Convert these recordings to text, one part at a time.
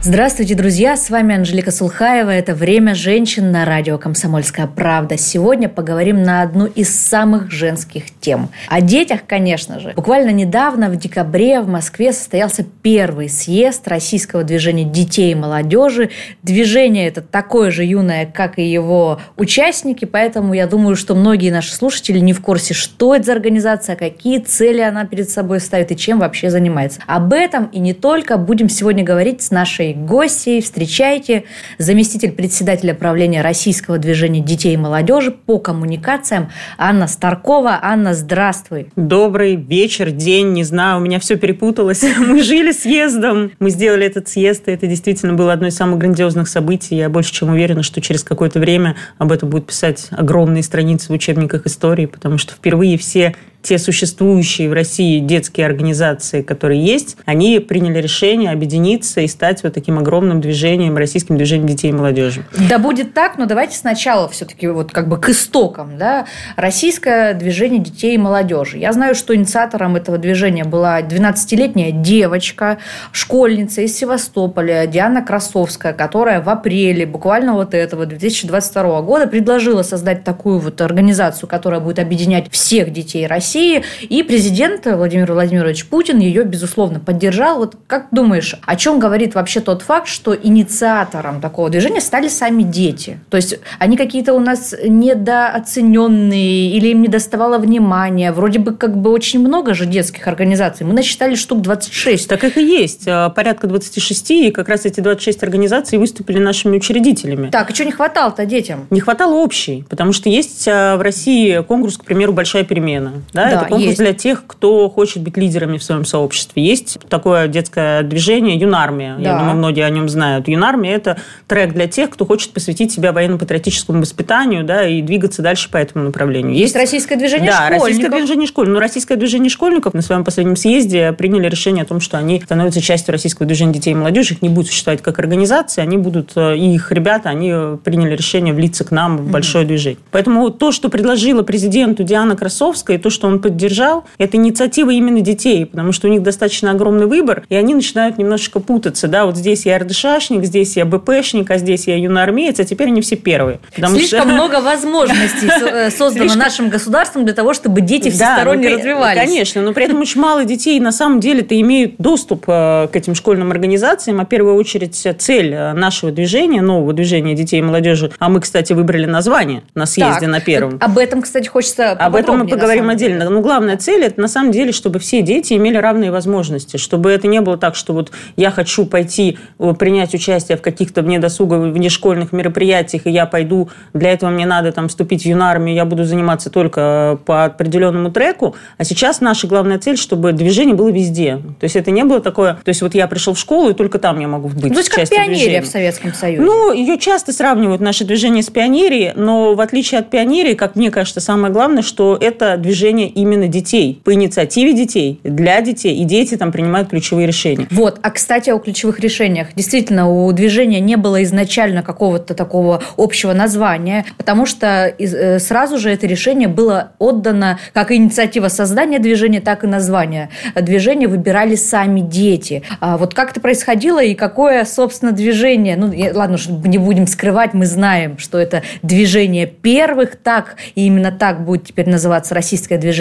Здравствуйте, друзья! С вами Анжелика Сулхаева. Это «Время женщин» на радио «Комсомольская правда». Сегодня поговорим на одну из самых женских тем. О детях, конечно же. Буквально недавно, в декабре, в Москве состоялся первый съезд российского движения детей и молодежи. Движение это такое же юное, как и его участники, поэтому я думаю, что многие наши слушатели не в курсе, что это за организация, какие цели она перед собой ставит и чем вообще занимается. Об этом и не только будем сегодня говорить с нашей нашей гостьей. Встречайте заместитель председателя правления Российского движения детей и молодежи по коммуникациям Анна Старкова. Анна, здравствуй. Добрый вечер, день, не знаю, у меня все перепуталось. Мы жили съездом, мы сделали этот съезд, и это действительно было одно из самых грандиозных событий. Я больше чем уверена, что через какое-то время об этом будут писать огромные страницы в учебниках истории, потому что впервые все те существующие в России детские организации, которые есть, они приняли решение объединиться и стать вот таким огромным движением, российским движением детей и молодежи. Да будет так, но давайте сначала все-таки вот как бы к истокам. Да? Российское движение детей и молодежи. Я знаю, что инициатором этого движения была 12-летняя девочка, школьница из Севастополя, Диана Красовская, которая в апреле буквально вот этого 2022 года предложила создать такую вот организацию, которая будет объединять всех детей России России, и президент Владимир Владимирович Путин ее, безусловно, поддержал. Вот как думаешь, о чем говорит вообще тот факт, что инициатором такого движения стали сами дети? То есть они какие-то у нас недооцененные или им не доставало внимания? Вроде бы как бы очень много же детских организаций. Мы насчитали штук 26. Так их и есть. А, порядка 26. И как раз эти 26 организаций выступили нашими учредителями. Так, и что не хватало-то детям? Не хватало общей. Потому что есть а, в России конкурс, к примеру, «Большая перемена». Да, да, это конкурс есть. для тех, кто хочет быть лидерами в своем сообществе. Есть такое детское движение «Юнармия». Да. Я думаю, многие о нем знают. «Юнармия» – это трек для тех, кто хочет посвятить себя военно-патриотическому воспитанию да, и двигаться дальше по этому направлению. Есть, есть российское движение да, школьников. российское движение школьников. Но российское движение школьников на своем последнем съезде приняли решение о том, что они становятся частью российского движения детей и молодежи. Их не будут существовать как организации, они будут, э, и их ребята, они приняли решение влиться к нам в большое mm-hmm. движение. Поэтому то, что предложила президенту Диана Красовская, и то, что он поддержал, это инициатива именно детей, потому что у них достаточно огромный выбор, и они начинают немножечко путаться. Да, вот здесь я РДШшник, здесь я БПшник, а здесь я юноармеец, а теперь они все первые. Слишком что... много возможностей э, создано Слишком... нашим государством для того, чтобы дети всесторонне да, развивались. Конечно, но при этом очень мало детей на самом деле-то имеют доступ э, к этим школьным организациям, а в первую очередь цель э, нашего движения, нового движения детей и молодежи, а мы, кстати, выбрали название на съезде так, на первом. Об этом, кстати, хочется Об этом мы поговорим отдельно. Ну, главная цель – это на самом деле, чтобы все дети имели равные возможности, чтобы это не было так, что вот я хочу пойти э, принять участие в каких-то внедосуговых, внешкольных мероприятиях, и я пойду, для этого мне надо там вступить в юнармию, я буду заниматься только э, по определенному треку. А сейчас наша главная цель, чтобы движение было везде. То есть это не было такое, то есть вот я пришел в школу, и только там я могу быть То есть как пионерия движения. в Советском Союзе. Ну, ее часто сравнивают наше движение с пионерией, но в отличие от пионерии, как мне кажется, самое главное, что это движение именно детей, по инициативе детей, для детей, и дети там принимают ключевые решения. Вот, а кстати, о ключевых решениях. Действительно, у движения не было изначально какого-то такого общего названия, потому что э, сразу же это решение было отдано как инициатива создания движения, так и название. Движение выбирали сами дети. А вот как это происходило и какое, собственно, движение? Ну, ладно, не будем скрывать, мы знаем, что это движение первых, так и именно так будет теперь называться российское движение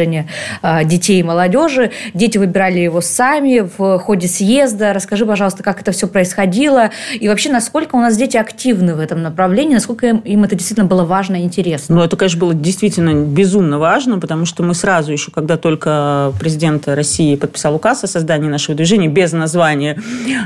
а, детей и молодежи. Дети выбирали его сами в ходе съезда. Расскажи, пожалуйста, как это все происходило и вообще, насколько у нас дети активны в этом направлении, насколько им, им это действительно было важно и интересно. Ну, это, конечно, было действительно безумно важно, потому что мы сразу еще, когда только президент России подписал указ о создании нашего движения без названия,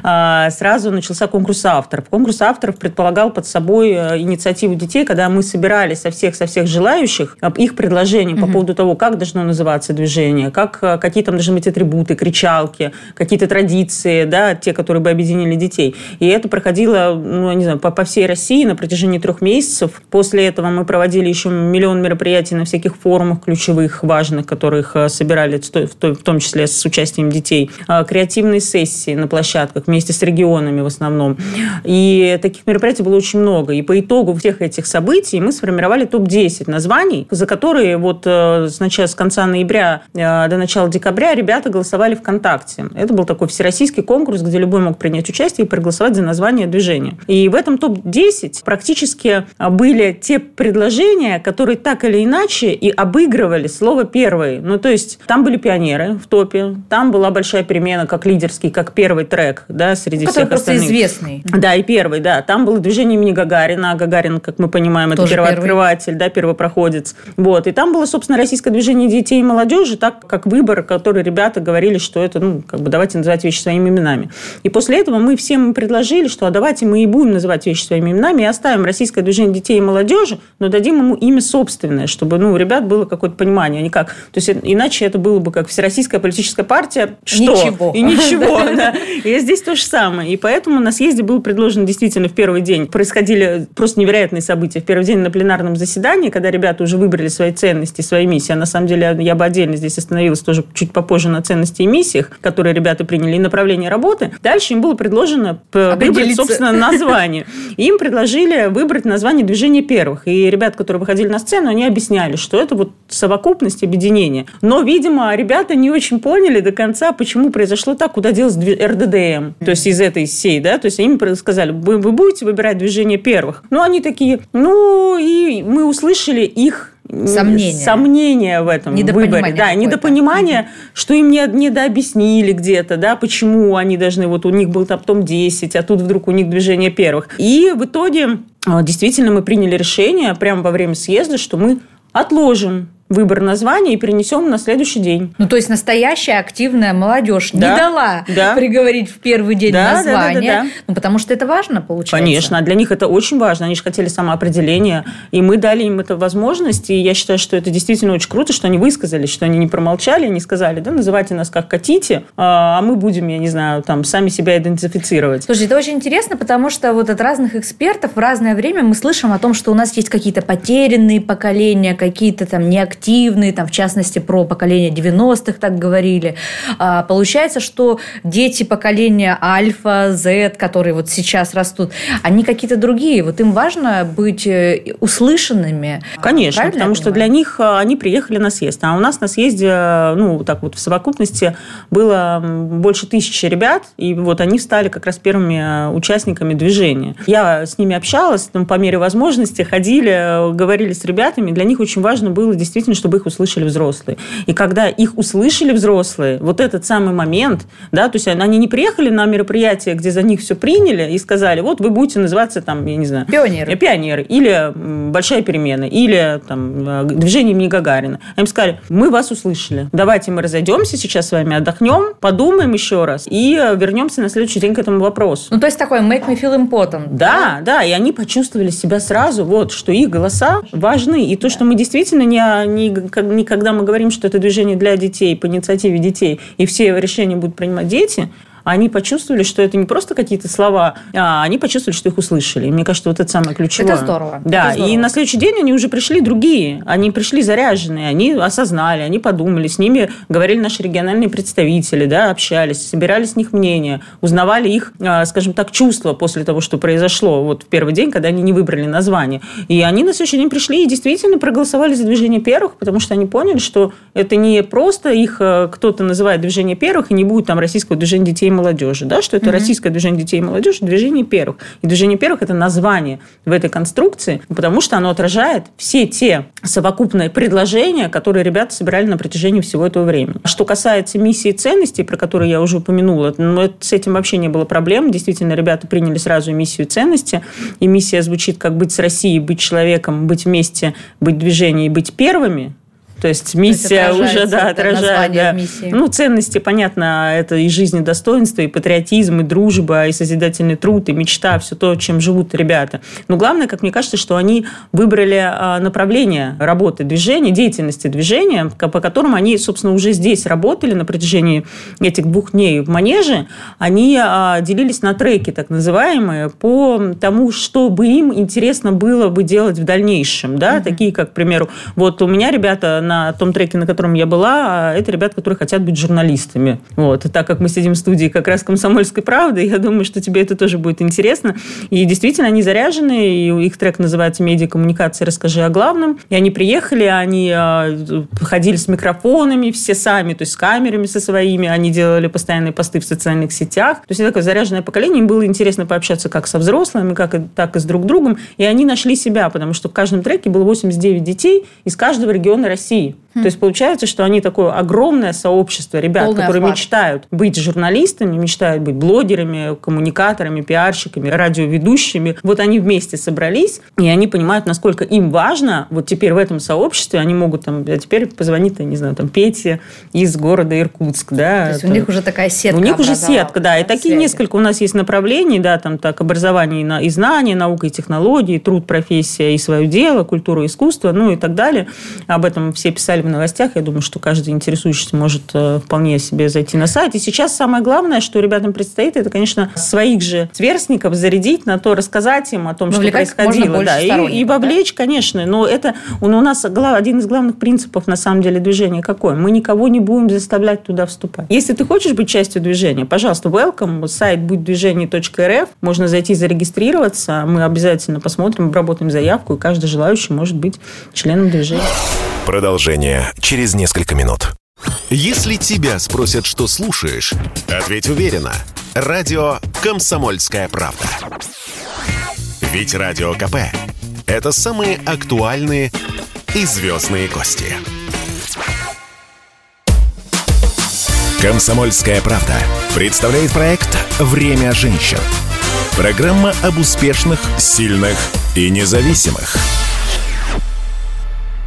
а, сразу начался конкурс авторов. Конкурс авторов предполагал под собой э, инициативу детей, когда мы собирали со всех, со всех желающих их предложений по поводу того, как должно должно называться движение, как, э, какие там должны быть атрибуты, кричалки, какие-то традиции, да, те, которые бы объединили детей. И это проходило, ну, не знаю, по, по всей России на протяжении трех месяцев. После этого мы проводили еще миллион мероприятий на всяких форумах ключевых, важных, которых э, собирали, в том числе с участием детей. Креативные сессии на площадках вместе с регионами в основном. И таких мероприятий было очень много. И по итогу всех этих событий мы сформировали топ-10 названий, за которые вот э, сначала с конца ноября э, до начала декабря ребята голосовали ВКонтакте. Это был такой всероссийский конкурс, где любой мог принять участие и проголосовать за название движения. И в этом топ-10 практически были те предложения, которые так или иначе и обыгрывали слово «первый». Ну, то есть там были пионеры в топе, там была большая перемена как лидерский, как первый трек, да, среди ну, всех остальных. известный. Да, и первый, да. Там было движение имени Гагарина. Гагарин, как мы понимаем, это Тоже первооткрыватель, первый. да, первопроходец. Вот. И там было, собственно, российское движение детей и молодежи, так как выбор, который ребята говорили, что это, ну, как бы давайте называть вещи своими именами. И после этого мы всем предложили, что а давайте мы и будем называть вещи своими именами и оставим российское движение детей и молодежи, но дадим ему имя собственное, чтобы, ну, у ребят было какое-то понимание, а не как. То есть иначе это было бы как Всероссийская политическая партия. Что? Ничего. И ничего, да. И здесь то же самое. И поэтому на съезде был предложен действительно в первый день. Происходили просто невероятные события. В первый день на пленарном заседании, когда ребята уже выбрали свои ценности, свои миссии. А на самом деле я бы отдельно здесь остановилась тоже чуть попозже на ценности и миссиях, которые ребята приняли, и направление работы. Дальше им было предложено выбрать, собственно, название. Им предложили выбрать название движения первых. И ребят, которые выходили на сцену, они объясняли, что это вот совокупность объединения. Но, видимо, ребята не очень поняли до конца, почему произошло так, куда делось РДДМ. То есть из этой сей, да, то есть им сказали, вы, вы будете выбирать движение первых. Ну, они такие, ну, и мы услышали их сомнения, сомнения в этом выборе. Да, недопонимание, что им не, недообъяснили где-то, да, почему они должны, вот у них был там том 10, а тут вдруг у них движение первых. И в итоге а, действительно мы приняли решение прямо во время съезда, что мы отложим выбор названия и перенесем на следующий день. Ну, то есть настоящая активная молодежь да, не дала да. приговорить в первый день да, название. Да, да, да, да. Ну, потому что это важно, получается. Конечно, для них это очень важно. Они же хотели самоопределения, и мы дали им эту возможность, и я считаю, что это действительно очень круто, что они высказались, что они не промолчали, не сказали, да, называйте нас как хотите, а, а мы будем, я не знаю, там, сами себя идентифицировать. Слушай, это очень интересно, потому что вот от разных экспертов в разное время мы слышим о том, что у нас есть какие-то потерянные поколения, какие-то там неактивные активные, там, в частности, про поколение 90-х так говорили. А, получается, что дети поколения Альфа, Z, которые вот сейчас растут, они какие-то другие. Вот им важно быть э, услышанными. Конечно, Правильно потому что для них э, они приехали на съезд. А у нас на съезде, э, ну, так вот в совокупности было больше тысячи ребят, и вот они стали как раз первыми участниками движения. Я с ними общалась, там, по мере возможности ходили, говорили с ребятами. Для них очень важно было действительно действительно, чтобы их услышали взрослые. И когда их услышали взрослые, вот этот самый момент, да, то есть они не приехали на мероприятие, где за них все приняли и сказали, вот вы будете называться там, я не знаю... Пионеры. Пионеры. Или большая перемена. Или там э, движение имени Гагарина. Они сказали, мы вас услышали. Давайте мы разойдемся сейчас с вами, отдохнем, подумаем еще раз и э, вернемся на следующий день к этому вопросу. Ну, то есть такой make me feel important. Да, да, да и они почувствовали себя сразу, вот, что их голоса важны. И то, что мы действительно не, не не, когда мы говорим, что это движение для детей, по инициативе детей, и все решения будут принимать дети, они почувствовали, что это не просто какие-то слова, а они почувствовали, что их услышали. И мне кажется, вот это самое ключевое. Это здорово. Да, это здорово. и на следующий день они уже пришли другие. Они пришли заряженные, они осознали, они подумали. С ними говорили наши региональные представители, да, общались, собирали с них мнения, узнавали их, а, скажем так, чувства после того, что произошло вот в первый день, когда они не выбрали название. И они на следующий день пришли и действительно проголосовали за движение первых, потому что они поняли, что это не просто их а, кто-то называет движение первых, и не будет там российского движения детей и молодежи, да, что это mm-hmm. российское движение детей и молодежи, движение первых. И движение первых – это название в этой конструкции, потому что оно отражает все те совокупные предложения, которые ребята собирали на протяжении всего этого времени. Что касается миссии и ценностей, про которые я уже упомянула, ну, с этим вообще не было проблем. Действительно, ребята приняли сразу миссию и ценности. И миссия звучит как быть с Россией, быть человеком, быть вместе, быть движением и быть первыми То есть миссия То есть уже да, отражает. Да. Ну, ценности, понятно, это и жизнь, и достоинство, и патриотизм, и дружба, и созидательный труд, и мечта, все то, чем живут ребята. Но главное, как мне кажется, что они выбрали а, направление работы движения, деятельности движения, по которому они, собственно, уже здесь работали на протяжении этих двух дней в Манеже. Они а, делились на треки, так называемые, по тому, что бы им интересно было бы делать в дальнейшем. Да? Mm-hmm. Такие, как, к примеру, вот у меня ребята на том треке, на котором я была, это ребята, которые хотят быть журналистами. Вот. И так как мы сидим в студии как раз «Комсомольской правды», я думаю, что тебе это тоже будет интересно. И действительно, они заряжены, и их трек называется «Медиакоммуникация. Расскажи о главном». И они приехали, они а, ходили с микрофонами все сами, то есть с камерами со своими, они делали постоянные посты в социальных сетях. То есть это такое заряженное поколение, им было интересно пообщаться как со взрослыми, как и, так и с друг другом. И они нашли себя, потому что в каждом треке было 89 детей из каждого региона России. aqui То есть получается, что они такое огромное сообщество ребят, Полный которые охват. мечтают быть журналистами, мечтают быть блогерами, коммуникаторами, пиарщиками, радиоведущими. Вот они вместе собрались, и они понимают, насколько им важно вот теперь в этом сообществе. Они могут там, а теперь позвонить, я не знаю, там Пете из города Иркутск, да. То есть у них уже такая сетка. У них уже сетка, да. И такие связи. несколько у нас есть направлений, да, там так образование и знания, наука и технологии, труд, профессия и свое дело, культура, искусство, ну и так далее. Об этом все писали в новостях. Я думаю, что каждый интересующийся может э, вполне себе зайти на сайт. И сейчас самое главное, что ребятам предстоит, это, конечно, своих же сверстников зарядить на то, рассказать им о том, Вовлекать что происходило. Да, и, и вовлечь, да? конечно. Но это у нас один из главных принципов, на самом деле, движения какой? Мы никого не будем заставлять туда вступать. Если ты хочешь быть частью движения, пожалуйста, welcome, сайт будьдвижение.рф, можно зайти зарегистрироваться, мы обязательно посмотрим, обработаем заявку, и каждый желающий может быть членом движения. Продолжение через несколько минут. Если тебя спросят, что слушаешь, ответь уверенно. Радио «Комсомольская правда». Ведь Радио КП – это самые актуальные и звездные гости. «Комсомольская правда» представляет проект «Время женщин». Программа об успешных, сильных и независимых –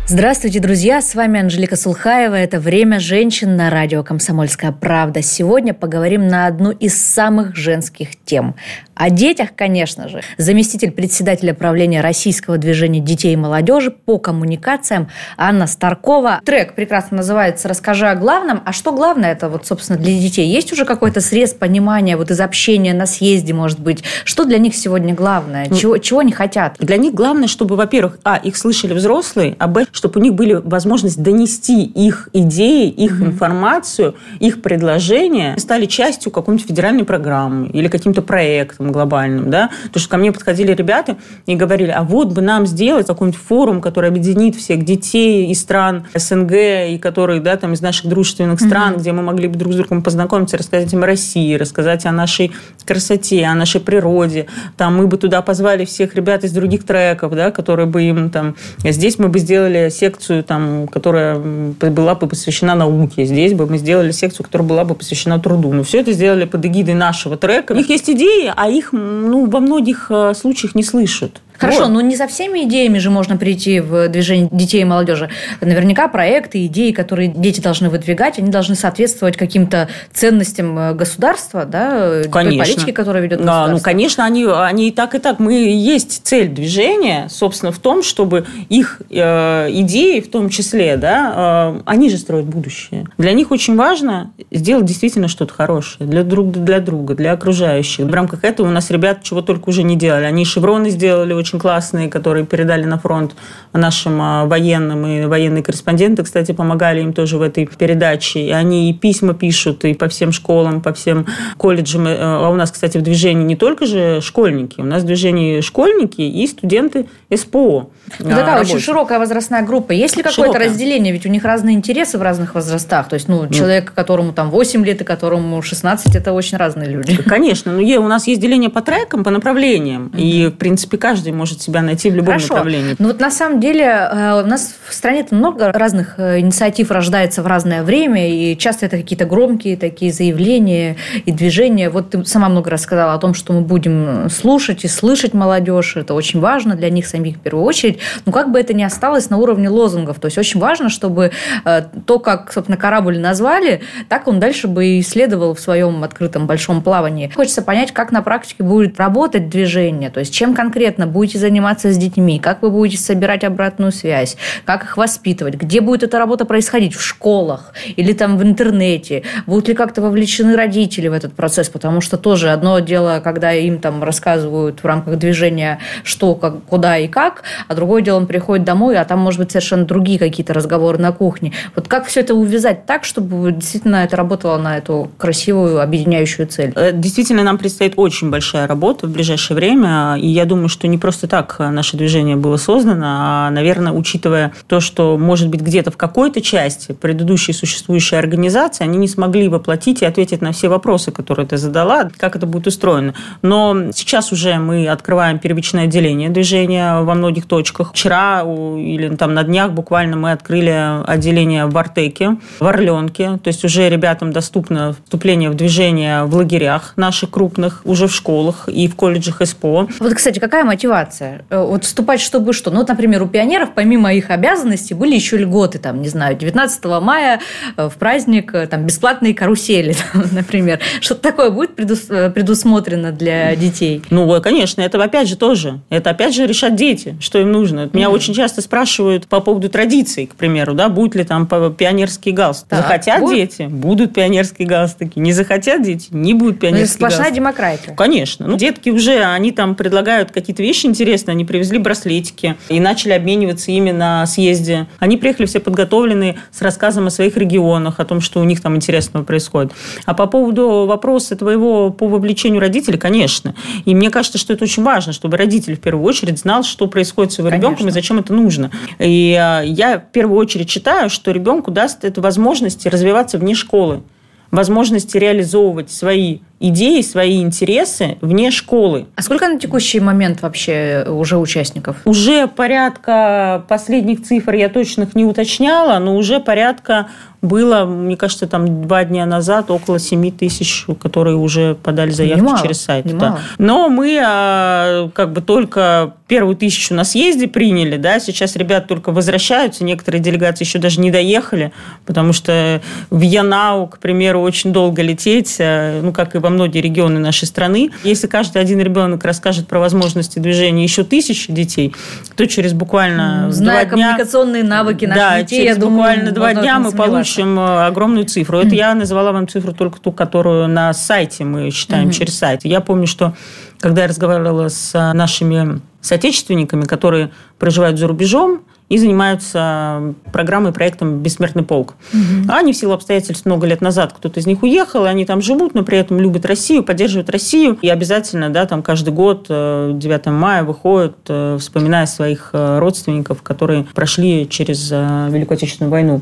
Здравствуйте, друзья! С вами Анжелика Сулхаева. Это «Время женщин» на радио «Комсомольская правда». Сегодня поговорим на одну из самых женских тем. О детях, конечно же. Заместитель председателя правления Российского движения детей и молодежи по коммуникациям Анна Старкова. Трек прекрасно называется «Расскажи о главном». А что главное это вот, собственно, для детей? Есть уже какой-то срез понимания вот из общения на съезде, может быть? Что для них сегодня главное? Ну, чего, чего они хотят? Для них главное, чтобы, во-первых, а, их слышали взрослые, а, б, чтобы у них были возможность донести их идеи, их mm-hmm. информацию, их предложения, стали частью какой-нибудь федеральной программы или каким-то проектом глобальным, да, то что ко мне подходили ребята и говорили, а вот бы нам сделать какой-нибудь форум, который объединит всех детей из стран СНГ и которые, да, там из наших дружественных стран, mm-hmm. где мы могли бы друг с другом познакомиться, рассказать им о России, рассказать о нашей красоте, о нашей природе, там мы бы туда позвали всех ребят из других треков, да, которые бы им там, здесь мы бы сделали секцию, там, которая была бы посвящена науке. Здесь бы мы сделали секцию, которая была бы посвящена труду. Но все это сделали под эгидой нашего трека. У них есть идеи, а их ну, во многих э, случаях не слышат. Хорошо, вот. но не со всеми идеями же можно прийти в движение детей и молодежи. Наверняка проекты, идеи, которые дети должны выдвигать, они должны соответствовать каким-то ценностям э, государства, да, конечно. политики, которая ведет да, государство. Ну, конечно, они, они и так, и так. Мы есть цель движения, собственно, в том, чтобы их э, идеи, в том числе, да, э, они же строят будущее. Для них очень важно сделать действительно что-то хорошее для друг для друга, для окружающих. В рамках этого у нас ребят чего только уже не делали. Они шевроны сделали очень классные, которые передали на фронт нашим а, военным, и военные корреспонденты, кстати, помогали им тоже в этой передаче. И они и письма пишут, и по всем школам, по всем колледжам. Э, а у нас, кстати, в движении не только же школьники, у нас в движении школьники и студенты СПО. Ну, такая очень широкая возрастная группа. Есть ли какое-то разделение? Ведь у них разные интересы в разных возрастах. То есть, ну, человек, которому там 8 лет и которому 16, это очень разные люди. Конечно. Но у нас есть деление по трекам, по направлениям. И, в принципе, каждый может себя найти в любом Хорошо. направлении. Ну, вот на самом деле э, у нас в стране много разных э, инициатив рождается в разное время. И часто это какие-то громкие такие заявления и движения. Вот ты сама много рассказала о том, что мы будем слушать и слышать молодежь. Это очень важно для них самих семьи в первую очередь, но как бы это ни осталось на уровне лозунгов. То есть очень важно, чтобы э, то, как, собственно, корабль назвали, так он дальше бы и следовал в своем открытом большом плавании. Хочется понять, как на практике будет работать движение, то есть чем конкретно будете заниматься с детьми, как вы будете собирать обратную связь, как их воспитывать, где будет эта работа происходить, в школах или там в интернете, будут ли как-то вовлечены родители в этот процесс, потому что тоже одно дело, когда им там рассказывают в рамках движения, что, как, куда и как, а другое дело, он приходит домой, а там, может быть, совершенно другие какие-то разговоры на кухне. Вот как все это увязать так, чтобы действительно это работало на эту красивую объединяющую цель? Э, действительно, нам предстоит очень большая работа в ближайшее время, и я думаю, что не просто так наше движение было создано, а, наверное, учитывая то, что, может быть, где-то в какой-то части предыдущей существующей организации они не смогли воплотить и ответить на все вопросы, которые ты задала, как это будет устроено. Но сейчас уже мы открываем первичное отделение движения во многих точках. Вчера или там на днях буквально мы открыли отделение в Артеке, в Орленке. То есть уже ребятам доступно вступление в движение в лагерях наших крупных, уже в школах и в колледжах СПО. Вот, кстати, какая мотивация? Э, вот вступать чтобы что? Ну, вот, например, у пионеров помимо их обязанностей были еще льготы, там, не знаю, 19 мая э, в праздник э, там бесплатные карусели, например. Что-то такое будет предусмотрено для детей? Ну, конечно, это опять же тоже. Это опять же решат дети, что им нужно. Меня mm-hmm. очень часто спрашивают по поводу традиций, к примеру, да, будет ли там пионерские галстуки. Так, захотят будет? дети, будут пионерские галстуки. Не захотят дети, не будут ну, пионерские ну, сплошная демократия. Конечно. Ну, детки уже, они там предлагают какие-то вещи интересные, они привезли браслетики и начали обмениваться ими на съезде. Они приехали все подготовленные с рассказом о своих регионах, о том, что у них там интересного происходит. А по поводу вопроса твоего по вовлечению родителей, конечно. И мне кажется, что это очень важно, чтобы родитель в первую очередь знал, что происходит с его конечно. ребенком и зачем это нужно. И а, я в первую очередь считаю, что ребенку даст это возможности развиваться вне школы возможности реализовывать свои идеи, свои интересы вне школы. А сколько на текущий момент вообще уже участников? Уже порядка последних цифр я точных не уточняла, но уже порядка было, мне кажется, там два дня назад около 7 тысяч, которые уже подали заявки немало, через сайт. Да. Но мы а, как бы только первую тысячу на съезде приняли, да, сейчас ребят только возвращаются, некоторые делегации еще даже не доехали, потому что в Янау, к примеру, очень долго лететь, а, ну, как и во многие регионы нашей страны. Если каждый один ребенок расскажет про возможности движения еще тысячи детей, то через буквально Зная два дня... коммуникационные навыки наших да, детей, через я буквально два дня мы получим э, огромную цифру. Это я назвала вам цифру только ту, которую на сайте мы считаем через сайт. Я помню, что когда я разговаривала с нашими соотечественниками, которые проживают за рубежом, и занимаются программой, проектом «Бессмертный полк». Угу. Они в силу обстоятельств много лет назад, кто-то из них уехал, и они там живут, но при этом любят Россию, поддерживают Россию. И обязательно, да, там каждый год 9 э, мая выходят, э, вспоминая своих э, родственников, которые прошли через Великую Отечественную войну.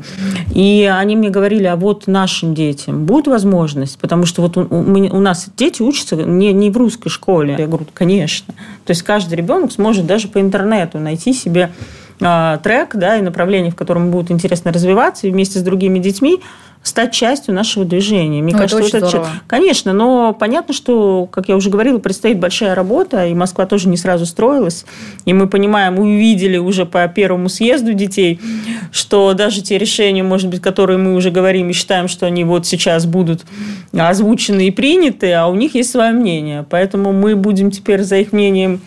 И они мне говорили, а вот нашим детям будет возможность, потому что вот у, у нас дети учатся не, не в русской школе. Я говорю, конечно. То есть каждый ребенок сможет даже по интернету найти себе а, трек да, и направление, в котором будет интересно развиваться, и вместе с другими детьми стать частью нашего движения. Мне ну, кажется, это очень вот это... Конечно, но понятно, что, как я уже говорила, предстоит большая работа, и Москва тоже не сразу строилась. И мы понимаем, увидели уже по первому съезду детей, что даже те решения, может быть, которые мы уже говорим и считаем, что они вот сейчас будут озвучены и приняты, а у них есть свое мнение. Поэтому мы будем теперь за их мнением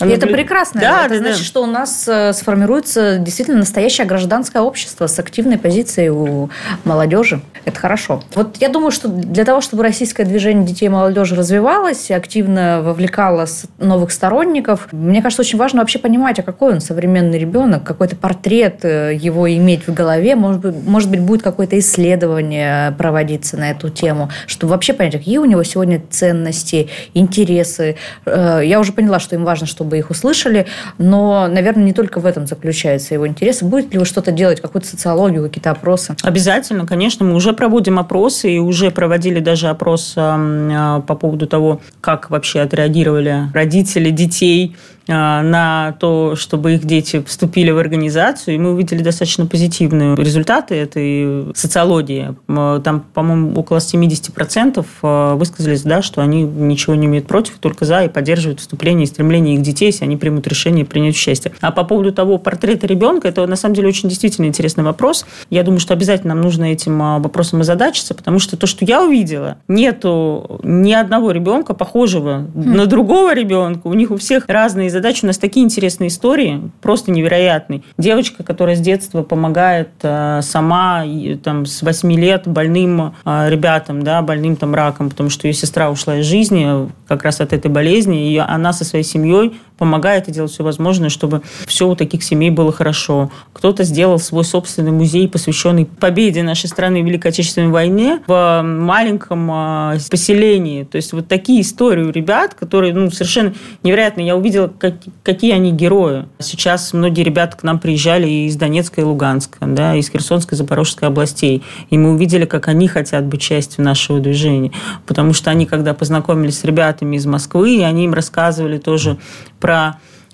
и это прекрасно. Да, это да, значит, да. что у нас э, сформируется действительно настоящее гражданское общество с активной позицией у молодежи. Это хорошо. Вот я думаю, что для того, чтобы российское движение детей и молодежи развивалось, активно вовлекало новых сторонников, мне кажется, очень важно вообще понимать, а какой он современный ребенок, какой-то портрет э, его иметь в голове. Может быть, может быть будет какое-то исследование проводиться на эту тему, чтобы вообще понять, какие у него сегодня ценности, интересы. Э, я уже поняла, что им важно, чтобы чтобы их услышали, но, наверное, не только в этом заключается его интерес. Будет ли вы что-то делать, какую-то социологию, какие-то опросы? Обязательно, конечно. Мы уже проводим опросы и уже проводили даже опрос а, по поводу того, как вообще отреагировали родители детей на то, чтобы их дети вступили в организацию, и мы увидели достаточно позитивные результаты этой социологии. Там, по-моему, около 70% а, высказались, да, что они ничего не имеют против, только за и поддерживают вступление и стремление их детей, если они примут решение принять участие. А по поводу того портрета ребенка, это на самом деле очень действительно интересный вопрос. Я думаю, что обязательно нам нужно этим а, вопросом озадачиться, потому что то, что я увидела, нету ни одного ребенка, похожего mm. на другого ребенка. У них у всех разные задачи. У нас такие интересные истории, просто невероятные. Девочка, которая с детства помогает а, сама там, с 8 лет больным а, ребятам, да, больным там раком, потому что ее сестра ушла из жизни как раз от этой болезни, и она со своей семьей помогает и делает все возможное, чтобы все у таких семей было хорошо. Кто-то сделал свой собственный музей, посвященный победе нашей страны в Великой Отечественной войне в маленьком а, поселении. То есть вот такие истории у ребят, которые ну, совершенно невероятно. Я увидела, как, какие они герои. Сейчас многие ребята к нам приезжали из Донецка и Луганска, да, из Херсонской и Запорожской областей. И мы увидели, как они хотят быть частью нашего движения. Потому что они, когда познакомились с ребятами из Москвы, они им рассказывали тоже про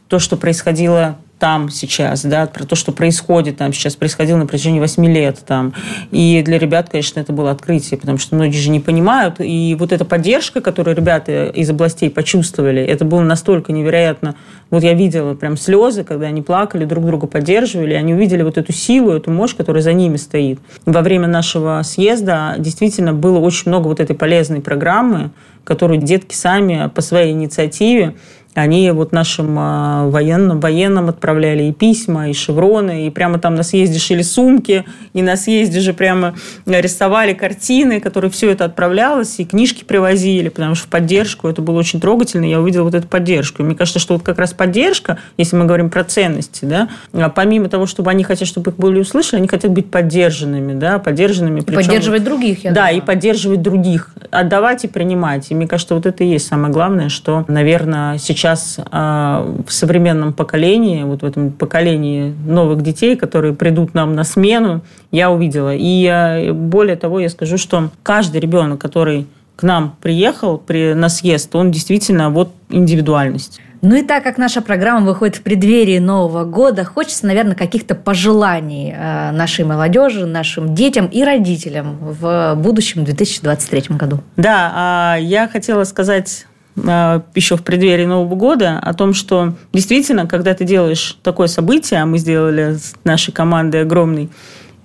то, что происходило там сейчас, да, про то, что происходит там сейчас, происходило на протяжении 8 лет там. И для ребят, конечно, это было открытие, потому что многие же не понимают. И вот эта поддержка, которую ребята из областей почувствовали, это было настолько невероятно. Вот я видела прям слезы, когда они плакали, друг друга поддерживали, они увидели вот эту силу, эту мощь, которая за ними стоит. Во время нашего съезда действительно было очень много вот этой полезной программы, которую детки сами по своей инициативе они вот нашим а, военным, военным отправляли и письма, и шевроны, и прямо там на съезде шили сумки, и на съезде же прямо рисовали картины, которые все это отправлялось, и книжки привозили, потому что в поддержку это было очень трогательно, я увидела вот эту поддержку. И мне кажется, что вот как раз поддержка, если мы говорим про ценности, да, а помимо того, чтобы они хотят, чтобы их были услышаны, они хотят быть поддержанными, да, поддержанными. Причем, поддерживать других, я Да, думаю. и поддерживать других, отдавать и принимать. И мне кажется, вот это и есть самое главное, что, наверное, сейчас сейчас а, в современном поколении, вот в этом поколении новых детей, которые придут нам на смену, я увидела. И а, более того, я скажу, что каждый ребенок, который к нам приехал при, на съезд, он действительно вот индивидуальность. Ну и так как наша программа выходит в преддверии Нового года, хочется, наверное, каких-то пожеланий а, нашей молодежи, нашим детям и родителям в будущем 2023 году. Да, я хотела сказать а, еще в преддверии Нового года о том, что действительно, когда ты делаешь такое событие, а мы сделали с нашей командой огромный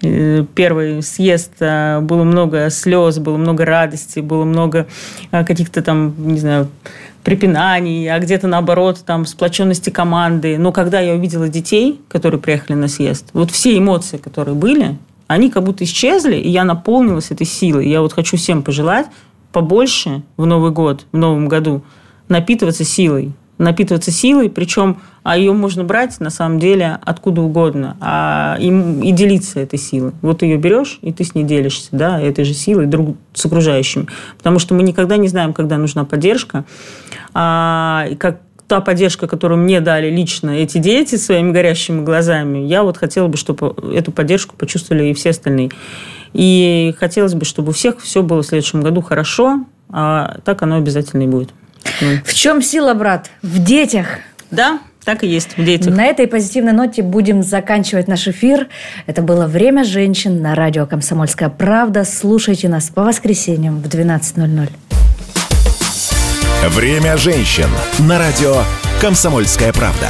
э, первый съезд, а, было много слез, было много радости, было много а, каких-то там, не знаю, препинаний, а где-то наоборот там сплоченности команды. Но когда я увидела детей, которые приехали на съезд, вот все эмоции, которые были, они как будто исчезли, и я наполнилась этой силой. Я вот хочу всем пожелать, побольше в Новый год, в Новом году, напитываться силой. Напитываться силой, причем а ее можно брать, на самом деле, откуда угодно, а и, и делиться этой силой. Вот ее берешь, и ты с ней делишься, да, этой же силой друг с окружающими. Потому что мы никогда не знаем, когда нужна поддержка. А, и как та поддержка, которую мне дали лично эти дети своими горящими глазами, я вот хотела бы, чтобы эту поддержку почувствовали и все остальные. И хотелось бы, чтобы у всех все было в следующем году хорошо, а так оно обязательно и будет. В чем сила, брат? В детях. Да, так и есть, в детях. На этой позитивной ноте будем заканчивать наш эфир. Это было «Время женщин» на радио «Комсомольская правда». Слушайте нас по воскресеньям в 12.00. «Время женщин» на радио «Комсомольская правда».